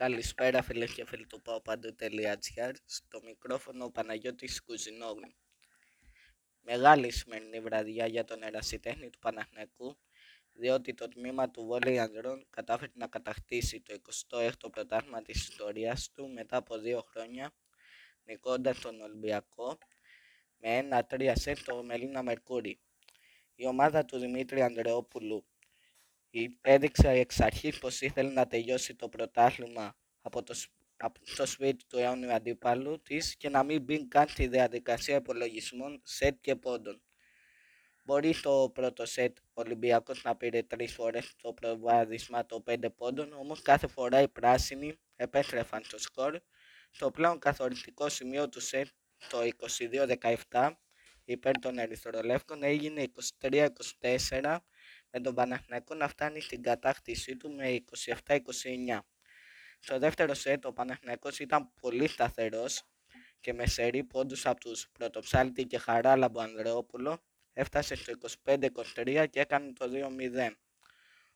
Καλησπέρα φίλε και φίλοι του παπαντού.gr Στο μικρόφωνο ο Παναγιώτης Κουζινόγλου Μεγάλη σημερινή βραδιά για τον ερασιτέχνη του Παναχνιακού διότι το τμήμα του βόλεϊ ανδρών κατάφερε να κατακτήσει το 26ο πρωτάθλημα της ιστορίας του μετά από δύο χρόνια νικώντας τον Ολυμπιακό με ένα 3 σετ το Μελίνα Μερκούρι. Η ομάδα του Δημήτρη Ανδρεόπουλου έδειξε εξ αρχής πως ήθελε να τελειώσει το πρωτάθλημα από το, από το σπίτι του αιώνιου αντίπαλου της και να μην μπει καν στη διαδικασία υπολογισμών σετ και πόντων. Μπορεί το πρώτο σετ ο Ολυμπιακός να πήρε τρεις φορές το προβάδισμα των πέντε πόντων, όμως κάθε φορά οι πράσινοι επέστρεφαν στο σκορ. Το πλέον καθοριστικό σημείο του σετ το 22-17 υπέρ των Ερυθρολεύκων έγινε 23-24 με τον Παναθηναϊκό να φτάνει στην κατάκτησή του με 27-29. Στο δεύτερο σετ ο Παναθηναϊκός ήταν πολύ σταθερός και με σερή πόντους από τους Πρωτοψάλτη και Χαράλαμπο Ανδρεόπουλο έφτασε στο 25-23 και έκανε το 2-0.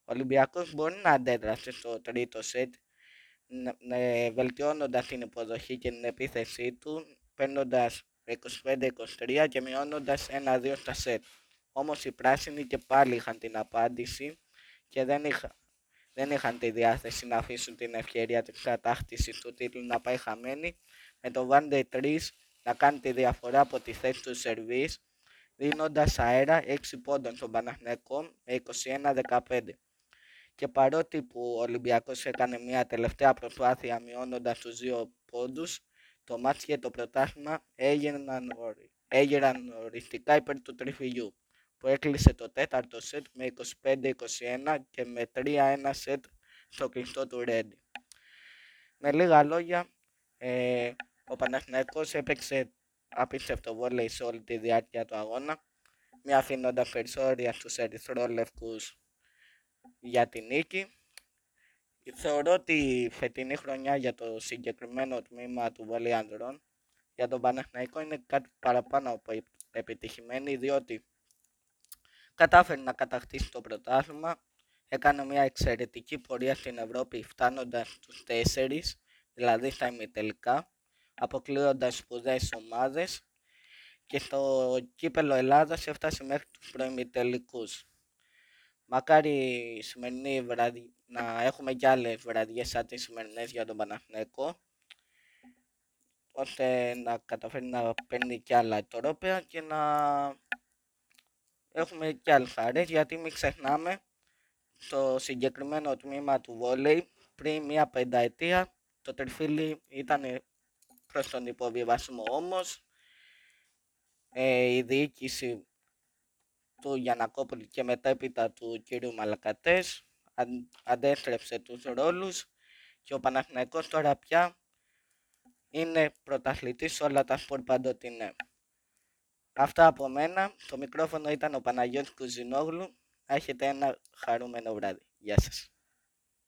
Ο Ολυμπιακός μπορεί να αντέδρασε στο τρίτο σετ βελτιώνοντας την υποδοχή και την επίθεσή του παίρνοντας 25-23 και μειώνοντας 1-2 στα σετ. Όμως οι πράσινοι και πάλι είχαν την απάντηση και δεν, είχα, δεν είχαν τη διάθεση να αφήσουν την ευκαιρία της κατάκτησης του τίτλου να πάει χαμένη με το Βάντε 3 να κάνει τη διαφορά από τη θέση του σερβίς δίνοντας αέρα 6 πόντων στον Παναχνιακό με 21-15. Και παρότι που ο Ολυμπιακός έκανε μια τελευταία προσπάθεια μειώνοντας τους δύο πόντους, το μάτς και το πρωτάθλημα έγιναν, έγιναν οριστικά υπέρ του τριφυλιού που έκλεισε το τέταρτο σετ με 25-21 και με 3-1 σετ στο κλειστό του Ρέντι. Με λίγα λόγια, ε, ο Παναθηναϊκός έπαιξε απίστευτο βόλεϊ σε όλη τη διάρκεια του αγώνα, μη αφήνοντας περισσότερια στους ερυθρόλευκους για την νίκη. Θεωρώ ότι η φετινή χρονιά για το συγκεκριμένο τμήμα του βόλεϊ ανδρών για τον Παναθηναϊκό είναι κάτι παραπάνω από επιτυχημένη, διότι κατάφερε να κατακτήσει το πρωτάθλημα, έκανε μια εξαιρετική πορεία στην Ευρώπη φτάνοντας στους τέσσερις, δηλαδή στα ημιτελικά, αποκλείοντας σπουδαίες ομάδες και στο κύπελο Ελλάδας έφτασε μέχρι τους προημιτελικούς. Μακάρι η σημερινή βραδι... να έχουμε κι άλλες βραδιές σαν τις σημερινές για τον Παναθηναϊκό ώστε να καταφέρει να παίρνει κι άλλα τρόπια και να έχουμε και άλλες χαρές γιατί μην ξεχνάμε το συγκεκριμένο τμήμα του βόλεϊ πριν μία πενταετία το τερφίλι ήταν προς τον υποβιβασμό όμως ε, η διοίκηση του Γιανακόπουλου και μετέπειτα του κύριου Μαλακατές αν, αντέστρεψε τους ρόλους και ο Παναθηναϊκός τώρα πια είναι πρωταθλητής σε όλα τα σπορ παντοτινέ. Αυτά από μένα. Το μικρόφωνο ήταν ο Παναγιώτης Κουζινόγλου. Έχετε ένα χαρούμενο βράδυ. Γεια σας.